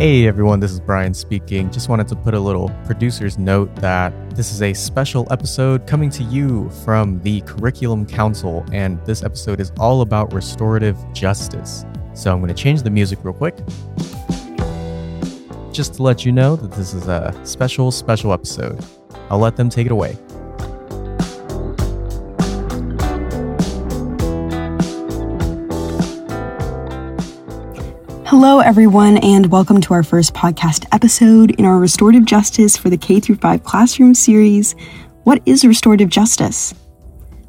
Hey everyone, this is Brian speaking. Just wanted to put a little producer's note that this is a special episode coming to you from the Curriculum Council, and this episode is all about restorative justice. So I'm going to change the music real quick. Just to let you know that this is a special, special episode. I'll let them take it away. Hello, everyone, and welcome to our first podcast episode in our Restorative Justice for the K 5 Classroom series. What is restorative justice?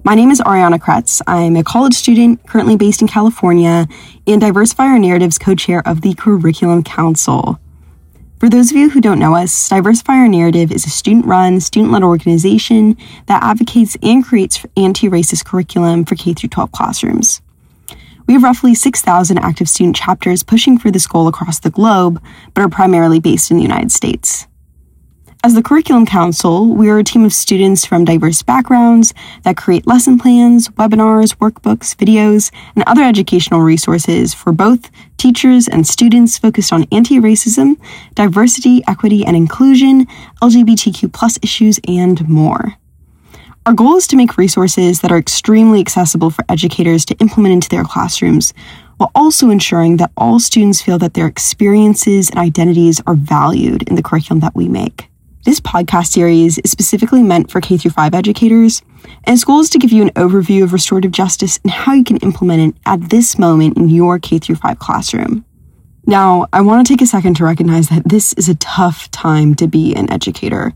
My name is Ariana Kretz. I'm a college student currently based in California and Diversify Our Narratives co chair of the Curriculum Council. For those of you who don't know us, Diversify Our Narrative is a student run, student led organization that advocates and creates anti racist curriculum for K 12 classrooms. We have roughly 6,000 active student chapters pushing for this goal across the globe, but are primarily based in the United States. As the Curriculum Council, we are a team of students from diverse backgrounds that create lesson plans, webinars, workbooks, videos, and other educational resources for both teachers and students focused on anti racism, diversity, equity, and inclusion, LGBTQ issues, and more. Our goal is to make resources that are extremely accessible for educators to implement into their classrooms, while also ensuring that all students feel that their experiences and identities are valued in the curriculum that we make. This podcast series is specifically meant for K 5 educators, and its goal is to give you an overview of restorative justice and how you can implement it at this moment in your K 5 classroom. Now, I want to take a second to recognize that this is a tough time to be an educator.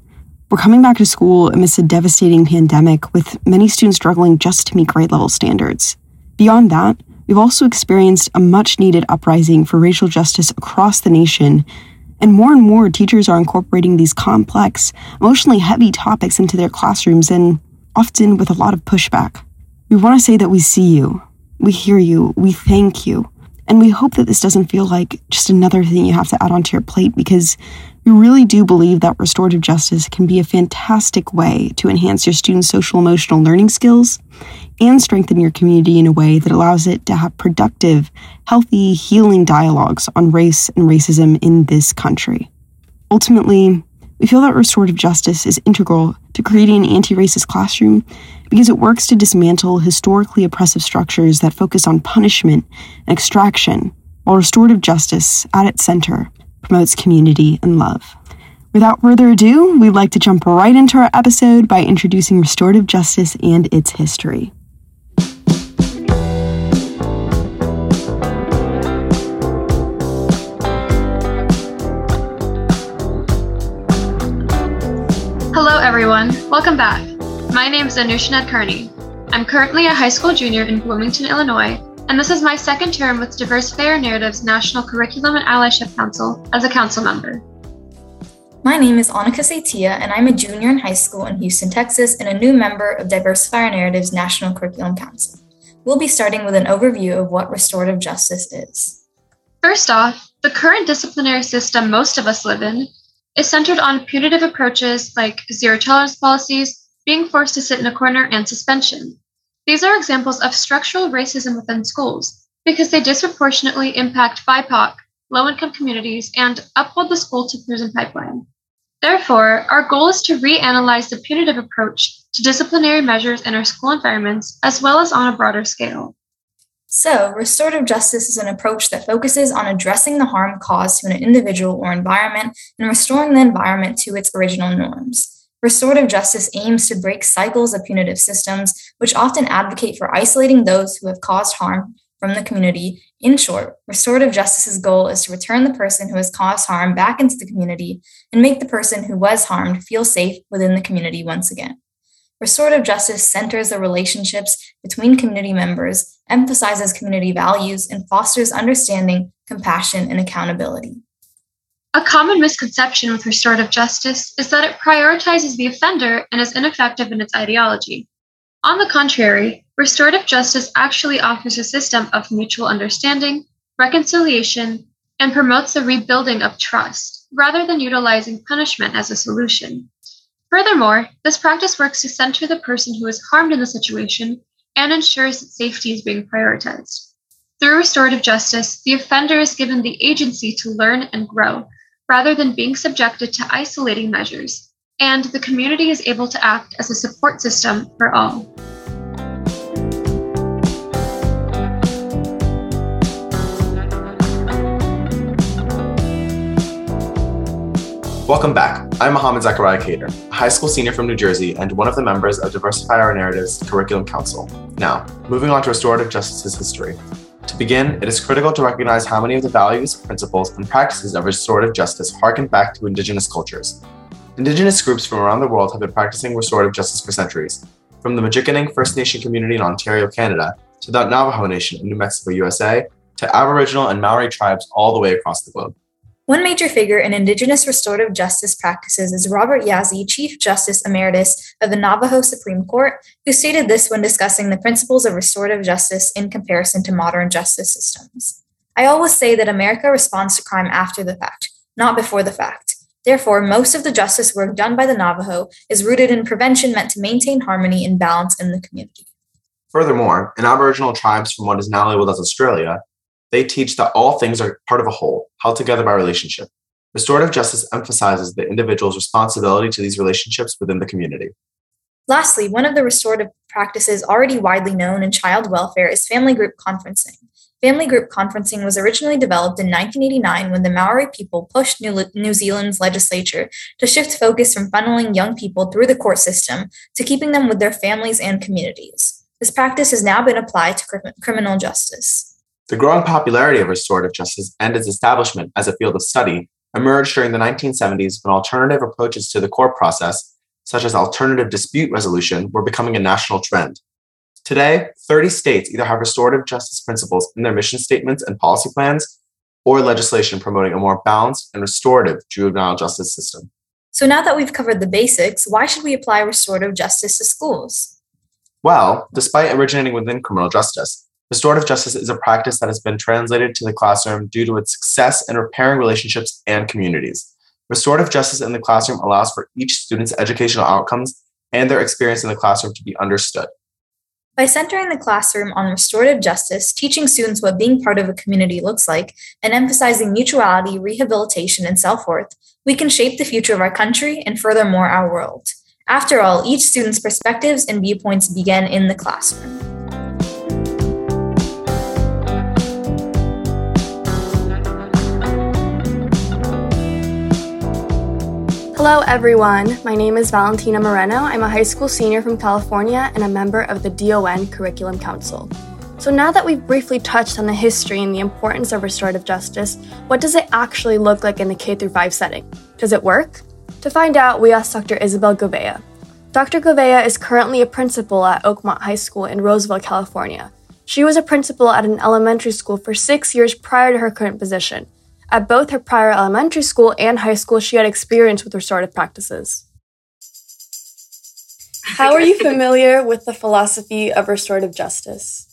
We're coming back to school amidst a devastating pandemic with many students struggling just to meet grade level standards. Beyond that, we've also experienced a much needed uprising for racial justice across the nation, and more and more teachers are incorporating these complex, emotionally heavy topics into their classrooms and often with a lot of pushback. We want to say that we see you, we hear you, we thank you, and we hope that this doesn't feel like just another thing you have to add onto your plate because we really do believe that restorative justice can be a fantastic way to enhance your students' social emotional learning skills and strengthen your community in a way that allows it to have productive, healthy, healing dialogues on race and racism in this country. Ultimately, we feel that restorative justice is integral to creating an anti racist classroom because it works to dismantle historically oppressive structures that focus on punishment and extraction, while restorative justice, at its center, promotes community and love. Without further ado, we'd like to jump right into our episode by introducing restorative justice and its history. Everyone. Welcome back. My name is Anusha Nadkarni. I'm currently a high school junior in Bloomington, Illinois, and this is my second term with Diversify Our Narratives National Curriculum and Allyship Council as a council member. My name is Annika Saitia, and I'm a junior in high school in Houston, Texas, and a new member of Diversify Our Narratives National Curriculum Council. We'll be starting with an overview of what restorative justice is. First off, the current disciplinary system most of us live in is centered on punitive approaches like zero tolerance policies, being forced to sit in a corner, and suspension. These are examples of structural racism within schools because they disproportionately impact BIPOC, low income communities, and uphold the school to prison pipeline. Therefore, our goal is to reanalyze the punitive approach to disciplinary measures in our school environments as well as on a broader scale. So, restorative justice is an approach that focuses on addressing the harm caused to an individual or environment and restoring the environment to its original norms. Restorative justice aims to break cycles of punitive systems, which often advocate for isolating those who have caused harm from the community. In short, restorative justice's goal is to return the person who has caused harm back into the community and make the person who was harmed feel safe within the community once again. Restorative justice centers the relationships between community members, emphasizes community values, and fosters understanding, compassion, and accountability. A common misconception with restorative justice is that it prioritizes the offender and is ineffective in its ideology. On the contrary, restorative justice actually offers a system of mutual understanding, reconciliation, and promotes the rebuilding of trust, rather than utilizing punishment as a solution. Furthermore, this practice works to center the person who is harmed in the situation and ensures that safety is being prioritized. Through restorative justice, the offender is given the agency to learn and grow, rather than being subjected to isolating measures, and the community is able to act as a support system for all. Welcome back. I'm Mohammed Zachariah Kader, a high school senior from New Jersey and one of the members of Diversify Our Narratives Curriculum Council. Now, moving on to restorative justice's history. To begin, it is critical to recognize how many of the values, principles, and practices of restorative justice harken back to Indigenous cultures. Indigenous groups from around the world have been practicing restorative justice for centuries, from the Mnjikaning First Nation community in Ontario, Canada, to the Navajo Nation in New Mexico, USA, to Aboriginal and Maori tribes all the way across the globe. One major figure in Indigenous restorative justice practices is Robert Yazzie, Chief Justice Emeritus of the Navajo Supreme Court, who stated this when discussing the principles of restorative justice in comparison to modern justice systems. I always say that America responds to crime after the fact, not before the fact. Therefore, most of the justice work done by the Navajo is rooted in prevention meant to maintain harmony and balance in the community. Furthermore, in Aboriginal tribes from what is now labeled as Australia, they teach that all things are part of a whole, held together by relationship. Restorative justice emphasizes the individual's responsibility to these relationships within the community. Lastly, one of the restorative practices already widely known in child welfare is family group conferencing. Family group conferencing was originally developed in 1989 when the Maori people pushed New, Zealand's legislature to shift focus from funneling young people through the court system to keeping them with their families and communities. This practice has now been applied to cr- criminal justice. The growing popularity of restorative justice and its establishment as a field of study emerged during the 1970s when alternative approaches to the court process, such as alternative dispute resolution, were becoming a national trend. Today, 30 states either have restorative justice principles in their mission statements and policy plans or legislation promoting a more balanced and restorative juvenile justice system. So, now that we've covered the basics, why should we apply restorative justice to schools? Well, despite originating within criminal justice, Restorative justice is a practice that has been translated to the classroom due to its success in repairing relationships and communities. Restorative justice in the classroom allows for each student's educational outcomes and their experience in the classroom to be understood. By centering the classroom on restorative justice, teaching students what being part of a community looks like, and emphasizing mutuality, rehabilitation, and self worth, we can shape the future of our country and furthermore our world. After all, each student's perspectives and viewpoints begin in the classroom. Hello, everyone. My name is Valentina Moreno. I'm a high school senior from California and a member of the DON Curriculum Council. So, now that we've briefly touched on the history and the importance of restorative justice, what does it actually look like in the K 5 setting? Does it work? To find out, we asked Dr. Isabel Govea. Dr. Govea is currently a principal at Oakmont High School in Roseville, California. She was a principal at an elementary school for six years prior to her current position. At both her prior elementary school and high school, she had experience with restorative practices. How are you familiar with the philosophy of restorative justice?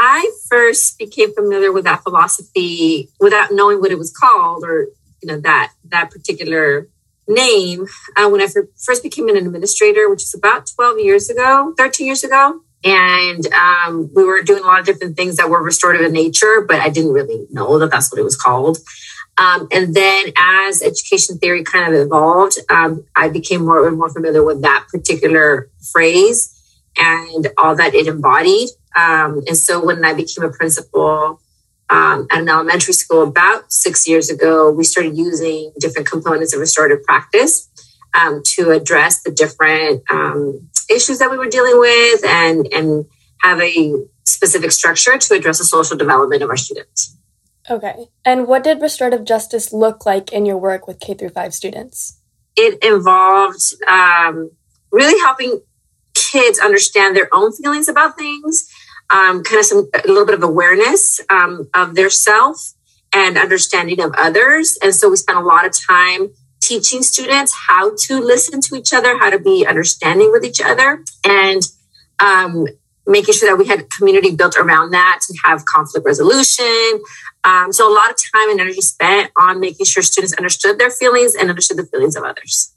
I first became familiar with that philosophy without knowing what it was called or you know that that particular name uh, when I first became an administrator, which is about 12 years ago, 13 years ago and um, we were doing a lot of different things that were restorative in nature, but I didn't really know that that's what it was called. Um, and then as education theory kind of evolved, um, I became more and more familiar with that particular phrase and all that it embodied. Um, and so when I became a principal um, at an elementary school about six years ago, we started using different components of restorative practice um, to address the different issues that we were dealing with and and have a specific structure to address the social development of our students. Okay. And what did restorative justice look like in your work with K through 5 students? It involved um, really helping kids understand their own feelings about things, um, kind of some a little bit of awareness um, of their self and understanding of others. And so we spent a lot of time teaching students how to listen to each other, how to be understanding with each other, and um, making sure that we had community built around that to have conflict resolution. Um, so a lot of time and energy spent on making sure students understood their feelings and understood the feelings of others.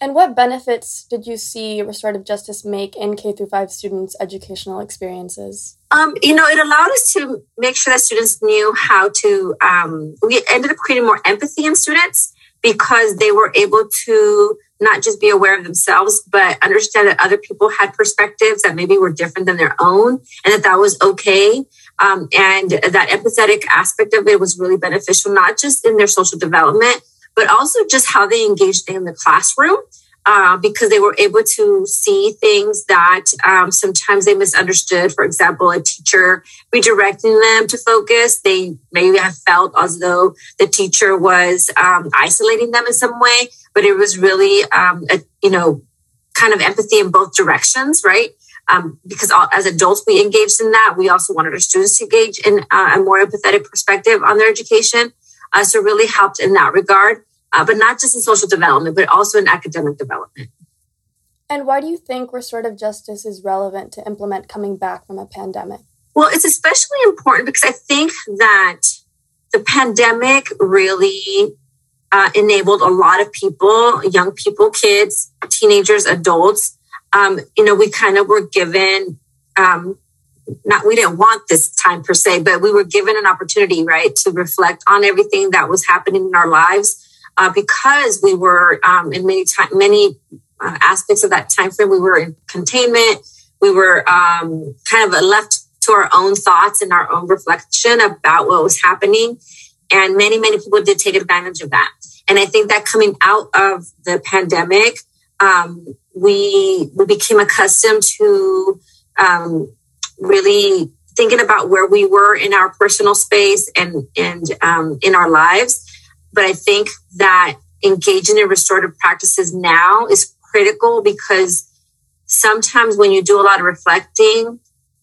And what benefits did you see restorative justice make in K through 5 students' educational experiences? Um, you know, it allowed us to make sure that students knew how to. Um, we ended up creating more empathy in students because they were able to not just be aware of themselves, but understand that other people had perspectives that maybe were different than their own, and that that was okay. Um, and that empathetic aspect of it was really beneficial, not just in their social development, but also just how they engaged in the classroom. Uh, because they were able to see things that um, sometimes they misunderstood. For example, a teacher redirecting them to focus, they maybe have felt as though the teacher was um, isolating them in some way, but it was really, um, a, you know, kind of empathy in both directions, right? Um, because all, as adults we engaged in that, we also wanted our students to engage in uh, a more empathetic perspective on their education. Uh, so really helped in that regard uh, but not just in social development, but also in academic development. And why do you think restorative justice is relevant to implement coming back from a pandemic? Well, it's especially important because I think that the pandemic really uh, enabled a lot of people, young people, kids, teenagers, adults. Um, you know, we kind of were given, um, not we didn't want this time per se, but we were given an opportunity, right, to reflect on everything that was happening in our lives uh, because we were um, in many time many uh, aspects of that time frame we were in containment. We were um, kind of left to our own thoughts and our own reflection about what was happening. And many many people did take advantage of that. And i think that coming out of the pandemic um, we we became accustomed to um, really thinking about where we were in our personal space and and um, in our lives but I think that engaging in restorative practices now is critical because sometimes when you do a lot of reflecting,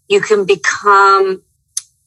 you can become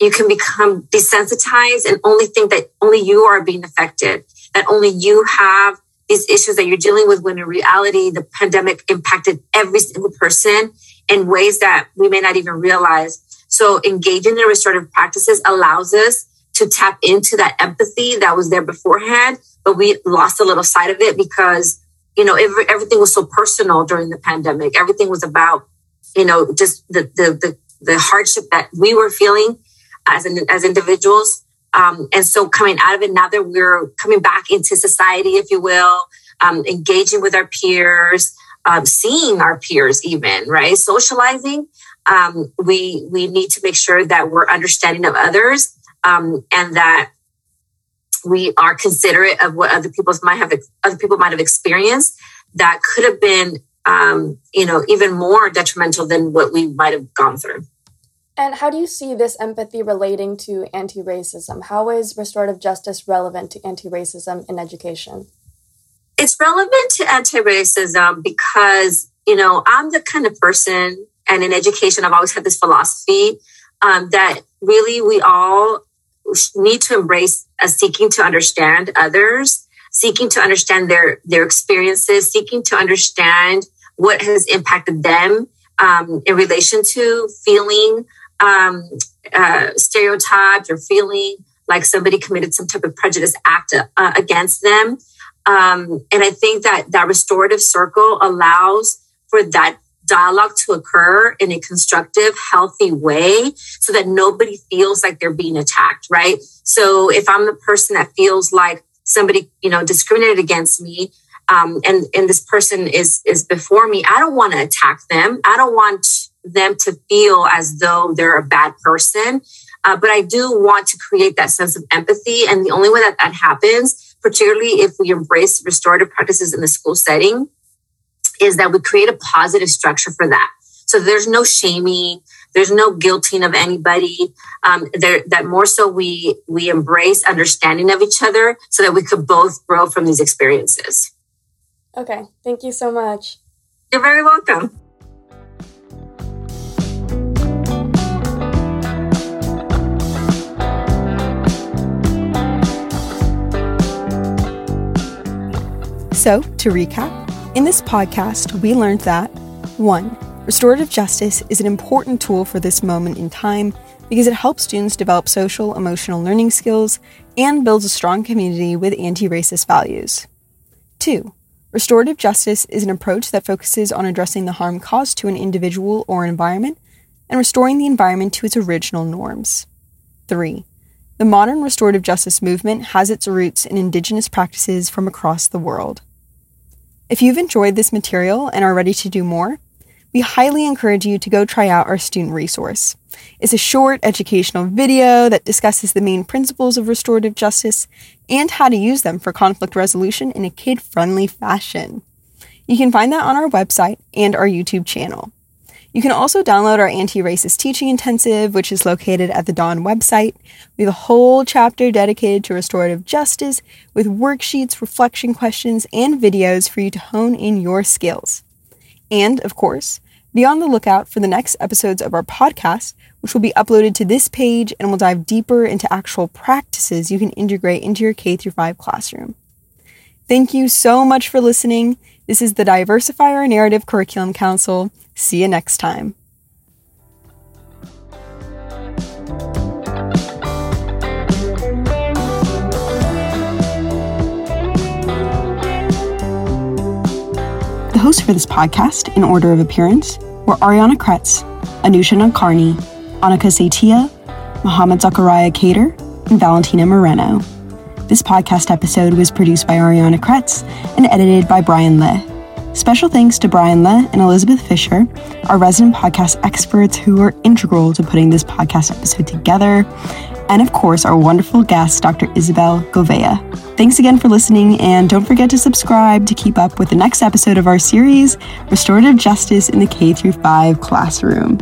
you can become desensitized and only think that only you are being affected, that only you have these issues that you're dealing with when in reality the pandemic impacted every single person in ways that we may not even realize. So engaging in restorative practices allows us to tap into that empathy that was there beforehand, but we lost a little sight of it because, you know, every, everything was so personal during the pandemic. Everything was about, you know, just the, the, the, the hardship that we were feeling as, an, as individuals. Um, and so coming out of it, now that we're coming back into society, if you will, um, engaging with our peers, um, seeing our peers even, right? Socializing. Um, we, we need to make sure that we're understanding of others um, and that we are considerate of what other people's might have other people might have experienced that could have been um, you know even more detrimental than what we might have gone through. And how do you see this empathy relating to anti-racism? How is restorative justice relevant to anti-racism in education? It's relevant to anti-racism because you know i'm the kind of person and in education i've always had this philosophy um, that really we all need to embrace a seeking to understand others, seeking to understand their their experiences, seeking to understand what has impacted them um, in relation to feeling um, uh, stereotyped or feeling like somebody committed some type of prejudice act uh, against them. Um, and I think that that restorative circle allows for that dialogue to occur in a constructive, healthy way so that nobody feels like they're being attacked, right? So if I'm the person that feels like somebody, you know, discriminated against me, um, and and this person is is before me, I don't want to attack them. I don't want them to feel as though they're a bad person. Uh, but I do want to create that sense of empathy, and the only way that that happens, particularly if we embrace restorative practices in the school setting, is that we create a positive structure for that. So there's no shaming, there's no guilting of anybody. Um, there, that more so we we embrace understanding of each other so that we could both grow from these experiences. Okay, thank you so much. You're very welcome. So, to recap, in this podcast, we learned that 1. Restorative justice is an important tool for this moment in time because it helps students develop social emotional learning skills and builds a strong community with anti racist values. 2. Restorative justice is an approach that focuses on addressing the harm caused to an individual or environment and restoring the environment to its original norms. 3. The modern restorative justice movement has its roots in indigenous practices from across the world. If you've enjoyed this material and are ready to do more, we highly encourage you to go try out our student resource. It's a short educational video that discusses the main principles of restorative justice and how to use them for conflict resolution in a kid friendly fashion. You can find that on our website and our YouTube channel. You can also download our anti racist teaching intensive, which is located at the DON website. We have a whole chapter dedicated to restorative justice with worksheets, reflection questions, and videos for you to hone in your skills. And, of course, be on the lookout for the next episodes of our podcast, which will be uploaded to this page and will dive deeper into actual practices you can integrate into your K 5 classroom. Thank you so much for listening. This is the Diversify Our Narrative Curriculum Council. See you next time. The hosts for this podcast, in order of appearance, were Ariana Kretz, Anusha Nadkarni, Annika Saitia, Mohammed Zachariah Kader, and Valentina Moreno. This podcast episode was produced by Ariana Kretz and edited by Brian Le. Special thanks to Brian Le and Elizabeth Fisher, our resident podcast experts who are integral to putting this podcast episode together, and of course, our wonderful guest, Dr. Isabel Govea. Thanks again for listening, and don't forget to subscribe to keep up with the next episode of our series, Restorative Justice in the K 5 Classroom.